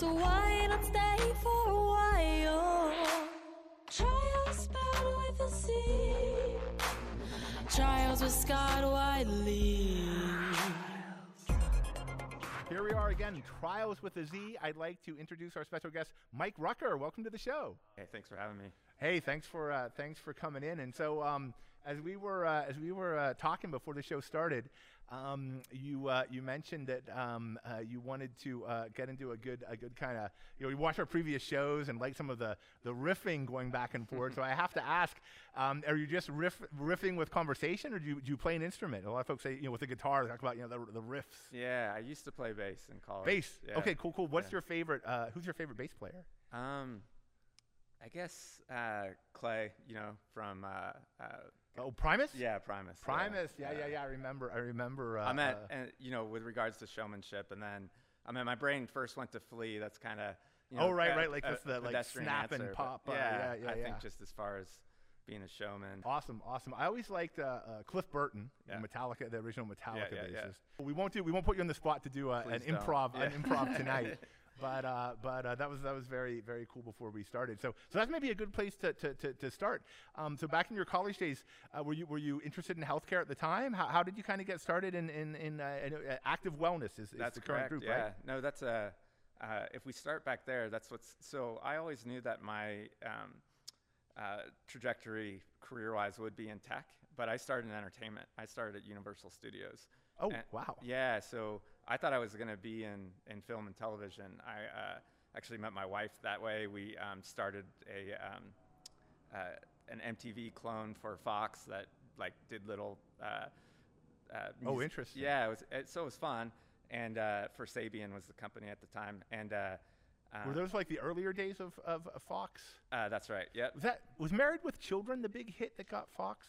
So why not stay for a while? Trials spelled with a C. Trials with Scott Wiley. Here we are again, Trials with a Z. I'd like to introduce our special guest, Mike Rucker. Welcome to the show. Hey, thanks for having me. Hey, thanks for uh, thanks for coming in. And so, um, as we were uh, as we were uh, talking before the show started, um, you uh, you mentioned that um, uh, you wanted to uh, get into a good a good kind of you know we watched our previous shows and like some of the the riffing going back and forth. so I have to ask, um, are you just riff, riffing with conversation, or do you, do you play an instrument? A lot of folks say you know with the guitar they talk about you know the, the riffs. Yeah, I used to play bass in college. Bass. Yeah. Okay, cool, cool. What's Yeah. your favorite? who's your favorite bass player? Um, I guess uh, Clay, you know, from uh, uh, Oh, Primus. yeah, Primus. Primus. Yeah, yeah, yeah. I remember. I remember. Uh, I meant, uh, and you know, with regards to showmanship, and then I mean, my brain first went to Flea. That's kind of. You Oh, right, a- right, like a this, the, like, snap and answer, but pop, uh, yeah, yeah, yeah, I yeah. think just as far as being a showman. Awesome, awesome. I always liked uh, uh, Cliff Burton, Yeah. Metallica, the original Metallica yeah, yeah. bassist. We won't do. We won't put you on the spot to do uh, an don't. improv, an improv tonight. But uh, but uh, that was that was very very cool before we started. So so that's maybe a good place to to, to, to start. Um, so back in your college days, uh, were you were you interested in healthcare at the time? How, how did you kind of get started in in, in, uh, in uh, active wellness? Is, is That's the current correct. group, yeah. right? No, that's a. Uh, if we start back there, that's what's. So I always knew that my um, uh, trajectory career-wise would be in tech, but I started in entertainment. I started at Universal Studios. Oh And- wow. Yeah. So I thought I was going to be in in film and television. I uh, actually met my wife that way. We um, started a um, uh, an MTV clone for Fox that like did little. Uh, uh, Oh, interesting. Yeah, it was it, so it was fun. And uh, for Sabian was the company at the time, and uh, Were those like the earlier days of, of Fox? uh, that's right. Yeah. Was that was Married with Children the big hit that got Fox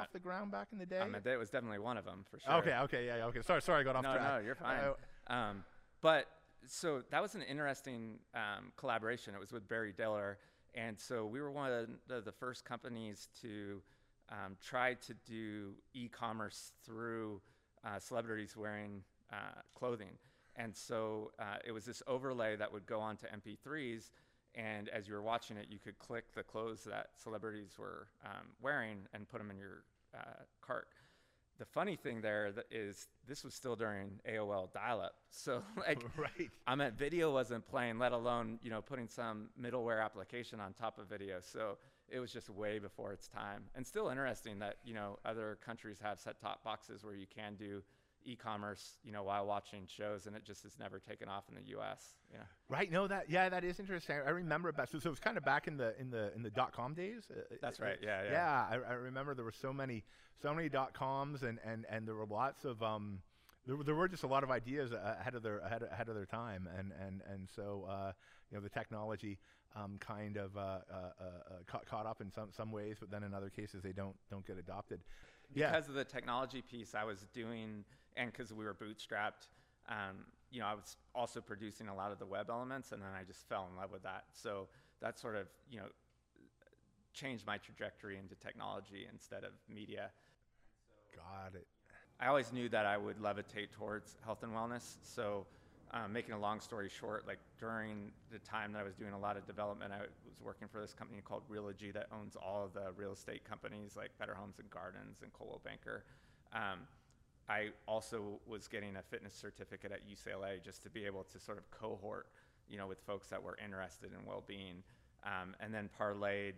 off the ground back in the day? I mean, that was definitely one of them for sure. Okay, okay, yeah, yeah, okay. Sorry, sorry, I got off no, track. no, you're fine. Uh, um, but so that was an interesting um, collaboration. It was with Barry Diller, and so we were one of the, the first companies to um, try to do e-commerce through uh, celebrities wearing uh, clothing. And so uh, it was this overlay that would go onto MP3s, and as you were watching it, you could click the clothes that celebrities were um, wearing and put them in your uh, cart the funny thing there is this was still during AOL dial-up. So like right. I meant video wasn't playing, let alone you know putting some middleware application on top of video. So it was just way before its time. And still interesting that you know other countries have set-top boxes where you can do e-commerce, you know, while watching shows, and it just has never taken off in the U.S. Yeah. Right. No, that yeah, that is interesting. I remember back. So, so it was kind of back in the in the in the dot com days. uh, That's uh, right, yeah, yeah. Yeah, I, I remember there were so many so many dot coms, and and and there were lots of um. There, were- there were just a lot of ideas uh, ahead of their ahead, ahead of their time, and and and so uh, you know the technology um, kind of uh, uh, uh, uh, caught, caught up in some some ways, but then in other cases they don't don't get adopted. Yeah. because of the technology piece I was doing, and because we were bootstrapped, um, you know, I was also producing a lot of the web elements, and then I just fell in love with that. So that sort of, you know, changed my trajectory into technology instead of media. Got it. I always knew that I would levitate towards health and wellness. So, um, making a long story short, like during the time that I was doing a lot of development, I was working for this company called Realogy that owns all of the real estate companies like Better Homes and Gardens and Coldwell Banker. Um, I also was getting a fitness certificate at UCLA just to be able to sort of cohort, you know, with folks that were interested in well-being, um, and then parlayed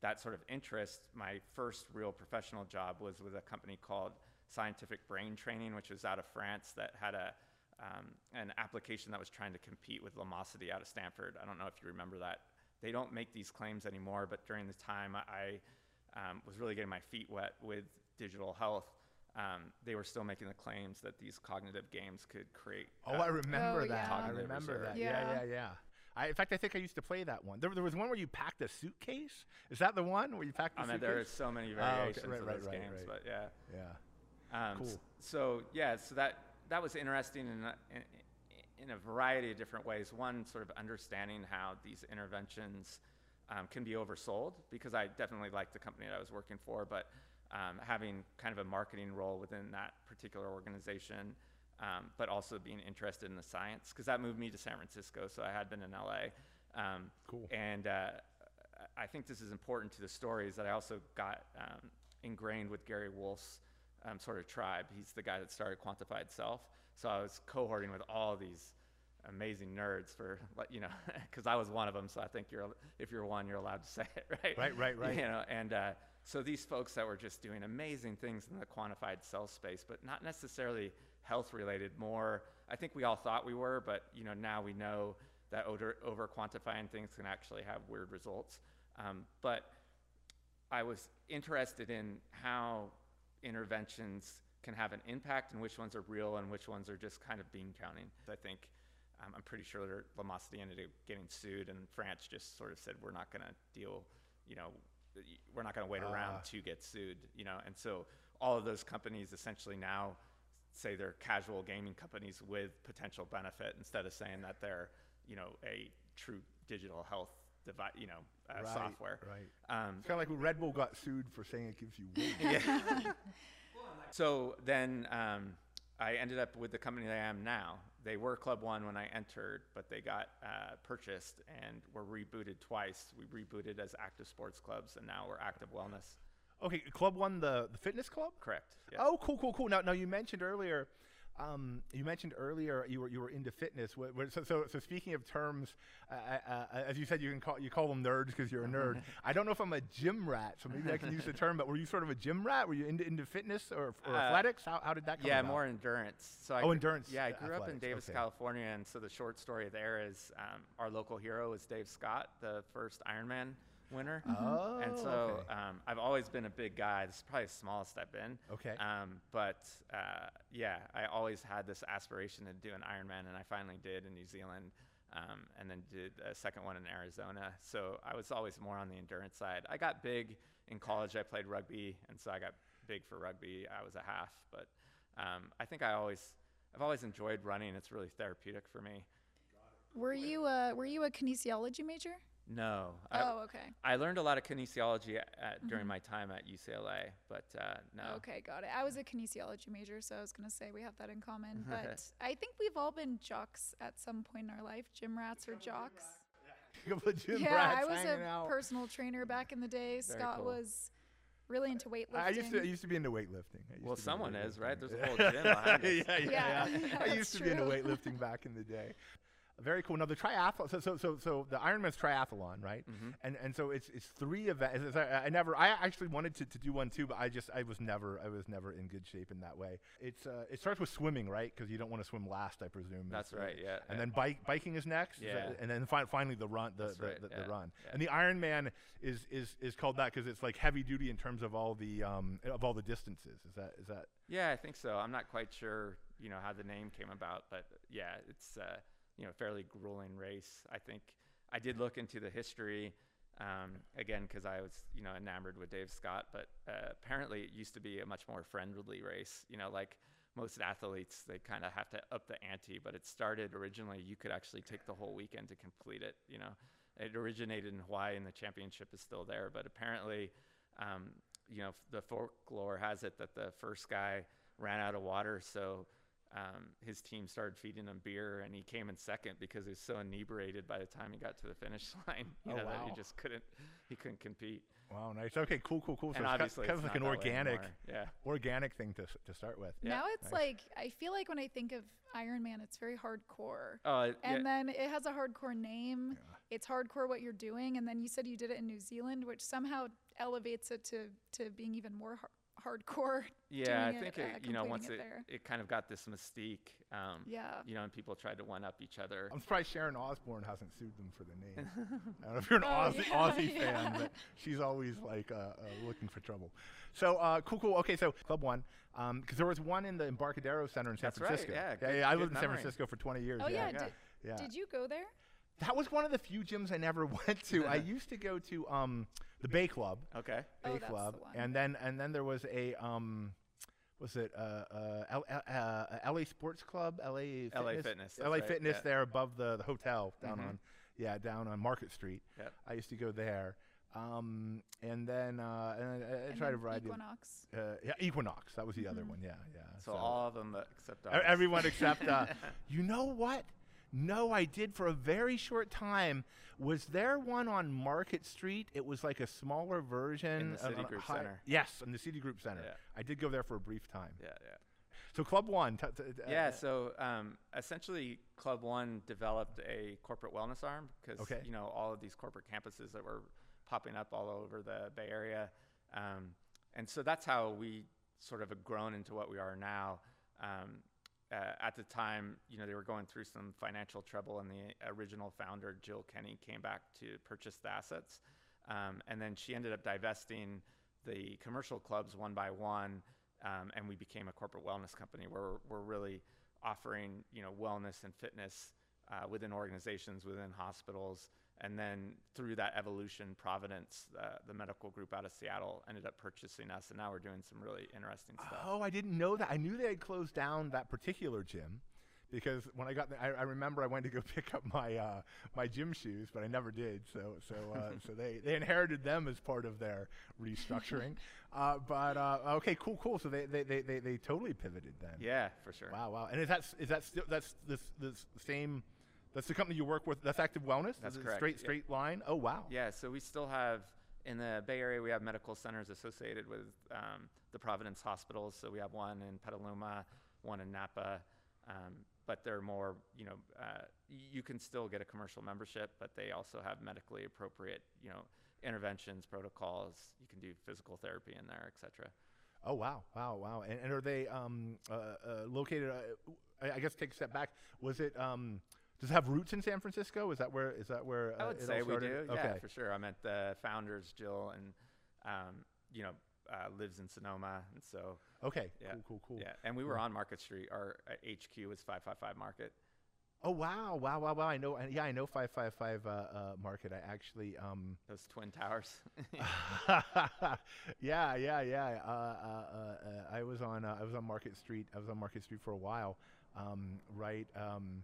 that sort of interest. My first real professional job was with a company called Scientific Brain Training, which was out of France that had a um, an application that was trying to compete with Lumosity out of Stanford. I don't know if you remember that. They don't make these claims anymore, but during the time I um, was really getting my feet wet with digital health, um, they were still making the claims that these cognitive games could create. Oh, uh, I remember Oh, that. yeah. I remember reserve. that. Yeah, yeah, Yeah. yeah. I, in fact, I think I used to play that one. There, there was one where you packed a suitcase. Is that the one where you packed the I mean, suitcase? there are so many Oh, okay. variations Right, of right, those right, games, right. but yeah. yeah. Um, Cool. So yeah, so that that was interesting in a, in, in a variety of different ways. One, sort of understanding how these interventions um, can be oversold, because I definitely liked the company that I was working for, but um, having kind of a marketing role within that particular organization, um, but also being interested in the science because that moved me to San Francisco. So I had been in LA. Um, Cool. And uh, I think this is important to the story is that I also got um, ingrained with Gary Wolf's um, sort of tribe. He's the guy that started Quantified Self. So I was cohorting with all these amazing nerds for, you know, because I was one of them. So I think you're, if you're one, you're allowed to say it, right? Right, right, right. You know, and uh, so these folks that were just doing amazing things in the quantified self space, but not necessarily health related. More, I think we all thought we were, but you know, now we know that over, quantifying things can actually have weird results. Um, but I was interested in how interventions can have an impact and which ones are real and which ones are just kind of bean counting. I think um, I'm pretty sure Lumosity ended up getting sued, and France just sort of said we're not going to deal, you know, we're not going to wait around Ah. to get sued, you know, and so all of those companies essentially now say they're casual gaming companies with potential benefit instead of saying that they're, you know, a true digital health device, you know, uh, Right, software. Right. Um, It's kind of like when Red Bull got sued for saying it gives you weight. So then um, I ended up with the company that I am now. They were Club One when I entered, but they got uh, purchased and were rebooted twice. We rebooted as Active Sports Clubs, and now we're Active Wellness. Okay, Club One, the, the fitness club? Correct. Yeah. Oh, cool, cool, cool. Now, now you mentioned earlier, um, you mentioned earlier you were you were into fitness. So, so, so speaking of terms, uh, uh, uh, as you said, you can call you call them nerds because you're a nerd. I don't know if I'm a gym rat, so maybe I can use the term. But were you sort of a gym rat? Were you into into fitness or, or Uh, athletics? How, how did that come Yeah, about? more endurance. So I Oh, gr- endurance, Yeah, I grew up in Davis, okay. California, and so the short story there is um, our local hero is Dave Scott, the first Ironman winner. Oh, and so okay. um, I've always been a big guy. This is probably the smallest I've been. Okay. Um, but uh, yeah, I always had this aspiration to do an Ironman, and I finally did in New Zealand, um, and then did a second one in Arizona. So I was always more on the endurance side. I got big in college. I played rugby, and so I got big for rugby. I was a half, but um, I think I always, I've always enjoyed running. It's really therapeutic for me. Were you a were you a kinesiology major? No. I, oh, okay. I learned a lot of kinesiology at, at, during my time at UCLA, but uh, no. Okay, got it. I was a kinesiology major, so I was gonna say we have that in common. But I think we've all been jocks at some point in our life. Gym rats or jocks. Couple of gym yeah, I was a out. personal trainer back in the day. Very Scott cool. was really into weightlifting. I used to I used to be into weightlifting. I used Well, to be someone is, right? There's a whole gym behind us. yeah, yeah, yeah, Yeah, I used to be into true. weightlifting back in the day. Very cool. Now the triathlon. So so so, so the Ironman's triathlon, right? Mm-hmm. And and so it's it's three events. I, I never. I actually wanted to, to do one too, but I just I was never I was never in good shape in that way. It's uh, it starts with swimming, right? Because you don't want to swim last, I presume. That's right, yeah, And yeah. then bike biking is next. is that- Yeah. and then fi- finally the run the the, right, the, the yeah, run. yeah. And the Ironman is is is called that because it's like heavy duty in terms of all the um of all the distances. Is that is that Yeah, I think so. I'm not quite sure, you know, how the name came about, but yeah, it's uh, you know, fairly grueling race. I think I did look into the history um, again because I was, you know, enamored with Dave Scott, but uh, apparently it used to be a much more friendly race. You know, like most athletes, they kind of have to up the ante. But it started originally, you could actually take the whole weekend to complete it. You know, it originated in Hawaii, and the championship is still there. But apparently, um, you know, the folklore has it that the first guy ran out of water, so um, his team started feeding him beer, and he came in second because he was so inebriated by the time he got to the finish line. You Oh, know, that he just couldn't, he couldn't compete. wow nice? Okay, cool, cool, cool. and it's obviously, kind of like an not that way organic. Yeah. organic thing to to start with. Yeah, now it's nice. like I feel like when I think of Iron Man, it's very hardcore. Oh, it- And yeah. then it has a hardcore name. It's hardcore what you're doing. And then you said you did it in New Zealand, which somehow elevates it to, to being even more har- hardcore. Yeah, I think it, it, uh, you know once it it, it kind of got this mystique. Um, Yeah. You know, and people tried to one up each other. I'm surprised Sharon Osbourne hasn't sued them for the name. I don't know if you're an Oh, Ozzy, yeah, Ozzy fan, but she's always like uh, uh, looking for trouble. So uh, cool, cool. Okay, so Club One, because there was one in the Embarcadero Center in San That's right, Francisco. yeah, yeah, good- yeah. I lived in San memory. Francisco for 20 years. Oh, yeah. yeah. Did, yeah. did you go there? That was one of the few gyms I never went to. I used to go to um, the Bay Club. Okay. Oh, Bay that's the Club, one. and then and then there was a um, was it uh, uh, L- uh, uh, LA Sports Club, LA Fitness, LA Fitness, LA right, Fitness yeah. there above the, the hotel down Mhm. on yeah down on Market Street. Yep. I used to go there. Um, and then uh, and I, I And tried a then variety. of- Equinox. Uh, yeah, Equinox. That was the Mm-hmm. other one. Yeah, yeah. So all of them except ours. Everyone except, uh, you know what? No, I did for a very short time. Was there one on Market Street? It was like a smaller version. the of a Citigroup hi- Center. Yes, in the Citigroup Center. Yeah. I did go there for a brief time. Yeah, yeah. So Club One. T- t- uh, Yeah, so um, essentially, Club One developed a corporate wellness arm because Okay. you know all of these corporate campuses that were popping up all over the Bay Area, um, and so that's how we sort of have grown into what we are now. Um, uh, at the time, you know, they were going through some financial trouble, and the original founder, Jill Kinney, came back to purchase the assets, um, and then she ended up divesting the commercial clubs one by one um, and we became a corporate wellness company. Where we're, really offering you know wellness and fitness uh, within organizations within hospitals and then through that evolution providence uh, the medical group out of seattle ended up purchasing us and now we're doing some really interesting stuff Oh, I didn't know that. I knew they had closed down that particular gym because when I got there, I, I remember I went to go pick up my uh, my gym shoes, but I never did. So so uh, so they, they inherited them as part of their restructuring. uh, but uh, okay, cool, cool. So they, they, they, they, they totally pivoted then. yeah for sure Wow, wow. And is that is that still that's this this same? That's the company you work with. That's Active Wellness. That's correct, Straight yeah. straight line. Oh wow. Yeah, so we still have in the Bay Area we have medical centers associated with um, the Providence hospitals. So we have one in Petaluma, one in Napa, um, but they're more you know uh, you can still get a commercial membership, but they also have medically appropriate you know interventions, protocols. You can do physical therapy in there, etc. Oh wow, wow, wow. And, and are they um, uh, uh, located? Uh, I, I guess take a step back. Was it? Does it have roots in San Francisco? Is that where? Is that where? I uh, would it say we do. Okay. Yeah, for sure. I met the founders, Jill, and um, you know uh, lives in Sonoma, and so Okay. Yeah. Cool. Cool. Cool. yeah. And we were on Market Street. Our uh, HQ was 555 Market. Oh wow, wow, wow, wow. I know. I- Yeah, I know. Five five five uh, uh, market. I actually. Um, Those twin towers. yeah, yeah, yeah. Uh, uh, uh, uh, I was on. Uh, I was on Market Street. I was on Market Street for a while. Um, right. Um,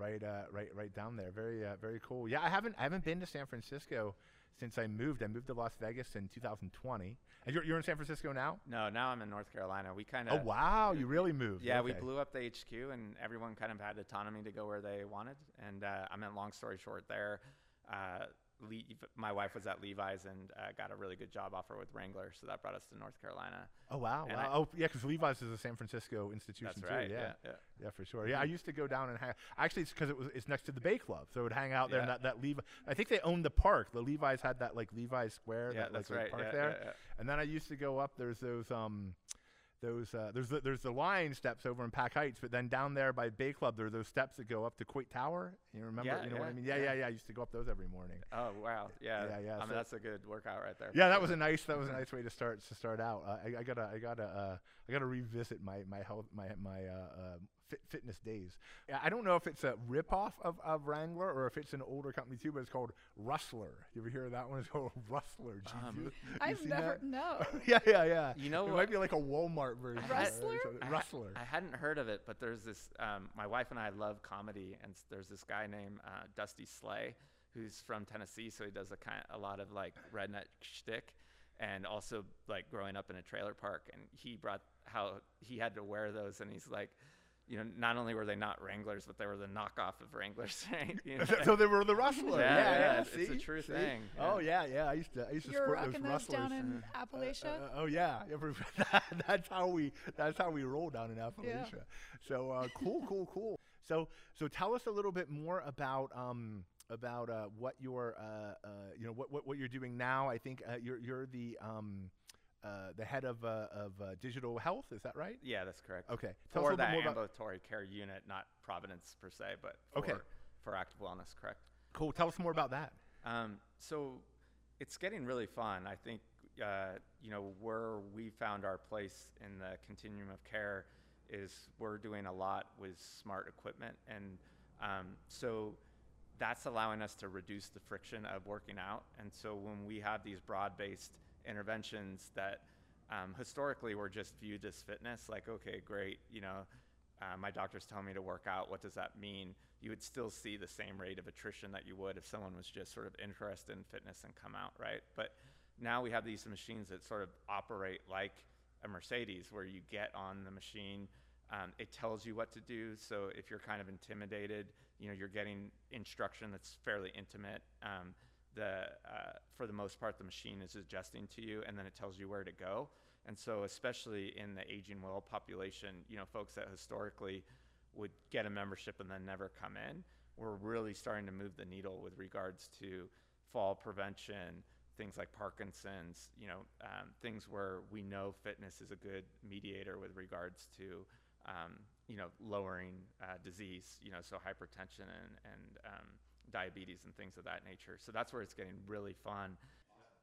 right. Uh, right. Right down there. Very. Uh, very cool. Yeah, I haven't. I haven't been to San Francisco since I moved. I moved to Las Vegas in 2020. And you're, you're in San Francisco now? no, now I'm in North Carolina. We kind of. Oh wow, you really moved. Yeah, we blew up the HQ, and everyone kind of had autonomy to go where they wanted. And uh, I mean, long story short, there, uh, Le- my wife was at Levi's and uh, got a really good job offer with Wrangler, so that brought us to North Carolina. Oh wow, wow. I- oh yeah, because Levi's is a San Francisco institution That's too. right. yeah. Yeah, yeah. Yeah, for sure. Yeah, I used to go down and hang. Actually, it's because it was it's next to the Bay Club, so it would hang out there. And that that Levi, I think they owned the park. The Levi's had that like Levi's Square, Yeah, that that's like, right. park yeah, there. yeah, yeah. And then I used to go up. There's those um, those uh, there's the, there's the Lyon steps over in Pac Heights, but then down there by Bay Club, there are those steps that go up to Coit Tower. You remember? Yeah, you know what I mean? Yeah, yeah, yeah. yeah. I used to go up those every morning. Oh wow, yeah. Yeah, yeah, I mean, that's a good workout right there. Yeah, that was a nice that was a nice way to start to start out. Uh, I, I gotta I gotta uh, I gotta revisit my my health my my uh, uh, fit, fitness days. I don't know if it's a ripoff of, of Wrangler or if it's an older company too, but it's called Rustler. You ever hear of that one? It's called Rustler. Did Um, you, you I've never that? no. yeah, yeah, yeah. You know it what? might be like a Walmart version. of it Rustler? I Rustler. I hadn't heard of it, but there's this. Um, my wife and I love comedy, and there's this guy named uh, Dusty Slay, who's from Tennessee, so he does a kind a lot of like redneck shtick, and also like growing up in a trailer park, and he brought how he had to wear those, and he's like. You know, not only were they not Wranglers, but they were the knockoff of Wranglers, right? You know? so they were the Rustler. Yeah, Yeah, yeah, yeah. it's- it's a true See? thing, Oh yeah. yeah, yeah. I used to I used to You're sport rocking those those Rustlers. down in Appalachia. Uh, oh yeah, that's how we that's how we roll down in Appalachia. So uh, cool, cool, cool. So so tell us a little bit more about um about uh, what you're uh, uh, you know what, what what you're doing now. I think uh, you're you're the um uh, the head of uh, of uh, digital health. Is that right? yeah, that's correct. Okay. Tell us a For little bit that more about. ambulatory care unit, not Providence per se, but for, Okay. for active wellness, correct? Cool. Tell us more about that. Um, so it's getting really fun. I think uh, you know where we found our place in the continuum of care is we're doing a lot with smart equipment, and um, so that's allowing us to reduce the friction of working out. And so when we have these broad-based interventions that um, historically were just viewed as fitness, like okay, great, you know. uh, my doctor's telling me to work out. What does that mean? You would still see the same rate of attrition that you would if someone was just sort of interested in fitness and come out, right? But now we have these machines that sort of operate like a Mercedes, where you get on the machine, um, it tells you what to do. So if you're kind of intimidated, you know, you're getting instruction that's fairly intimate. Um, the uh, for the most part, the machine is adjusting to you, and then it tells you where to go. And so, especially in the aging well population, you know, folks that historically would get a membership and then never come in, we're really starting to move the needle with regards to fall prevention, things like Parkinson's, you know, um, things where we know fitness is a good mediator with regards to, um, you know, lowering uh, disease, you know, so hypertension and, and um, diabetes and things of that nature. So that's where it's getting really fun.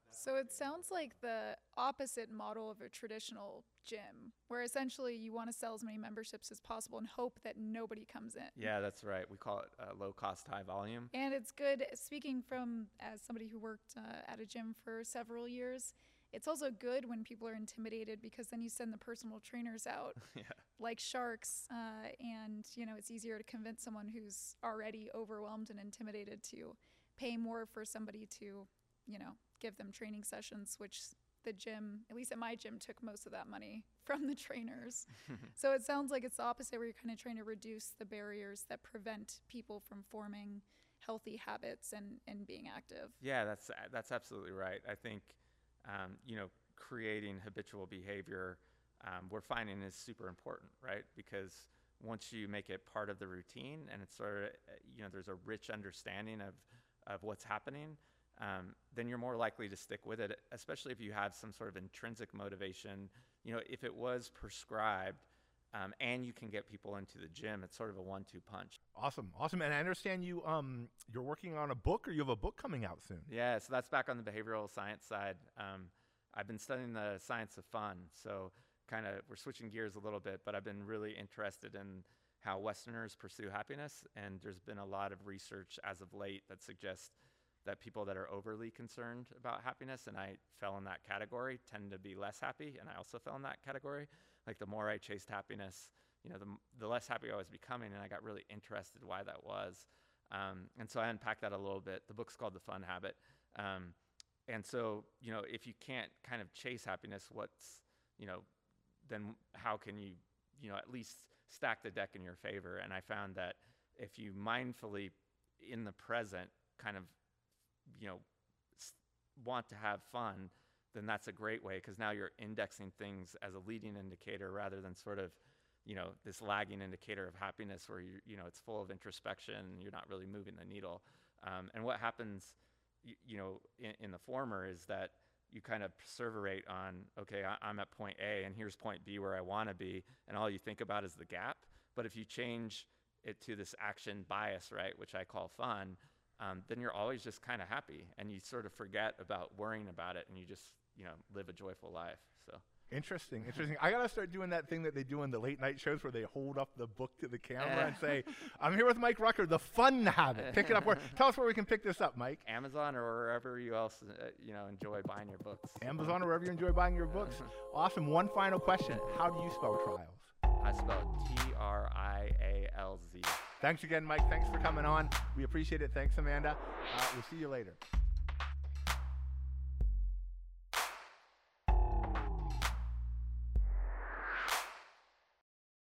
So it sounds like the opposite model of a traditional gym, where essentially you want to sell as many memberships as possible and hope that nobody comes in. Yeah, that's right. We call it uh, low cost, high volume. And it's good, speaking from as somebody who worked uh, at a gym for several years, it's also good when people are intimidated because then you send the personal trainers out yeah. Like sharks, uh, and you know it's easier to convince someone who's already overwhelmed and intimidated to pay more for somebody to, you know, give them training sessions, which the gym, at least at my gym, took most of that money from the trainers. so it sounds like it's the opposite, where you're kind of trying to reduce the barriers that prevent people from forming healthy habits and, and being active. Yeah, that's that's absolutely right. I think um, you know creating habitual behavior um, we're finding is super important, right? Because once you make it part of the routine and it's sort of you know there's a rich understanding of of what's happening um, then you're more likely to stick with it, especially if you have some sort of intrinsic motivation. You know, if it was prescribed um, and you can get people into the gym, it's sort of a one-two punch. Awesome, awesome. And I understand you um, you're working on a book, or you have a book coming out soon. Yeah, so that's back on the behavioral science side. Um, I've been studying the science of fun, so kind of we're switching gears a little bit, but I've been really interested in how Westerners pursue happiness, and there's been a lot of research as of late that suggests that people that are overly concerned about happiness, and I fell in that category, tend to be less happy, and I also fell in that category. Like the more I chased happiness, you know, the, the less happy I was becoming, and I got really interested why that was. Um, and so I unpacked that a little bit. The book's called The Fun Habit. Um, and so, you know, if you can't kind of chase happiness, what's, you know, then how can you, you know, at least stack the deck in your favor? And I found that if you mindfully, in the present, kind of you know want to have fun then that's a great way because now you're indexing things as a leading indicator rather than sort of you know this lagging indicator of happiness where you you know it's full of introspection you're not really moving the needle um, and what happens you, you know in, in, the former is that you kind of perseverate on okay I, i'm at point a and here's point b where i want to be and all you think about is the gap. But if you change it to this action bias right which i call fun um, then you're always just kind of happy and you sort of forget about worrying about it and you just you know live a joyful life so Interesting, interesting. I gotta start doing that thing that they do in the late night shows where they hold up the book to the camera and say, "I'm here with Mike Rucker, the fun habit. Pick it up. Where? Tell us where we can pick this up, Mike. amazon or wherever you else uh, you know enjoy buying your books Amazon or wherever you enjoy buying your books. Awesome. One final question: How do you spell trials? i spell t-r-i-a-l-z Thanks again, Mike. Thanks for coming on. We appreciate it. Thanks, Amanda. Uh, we'll see you later.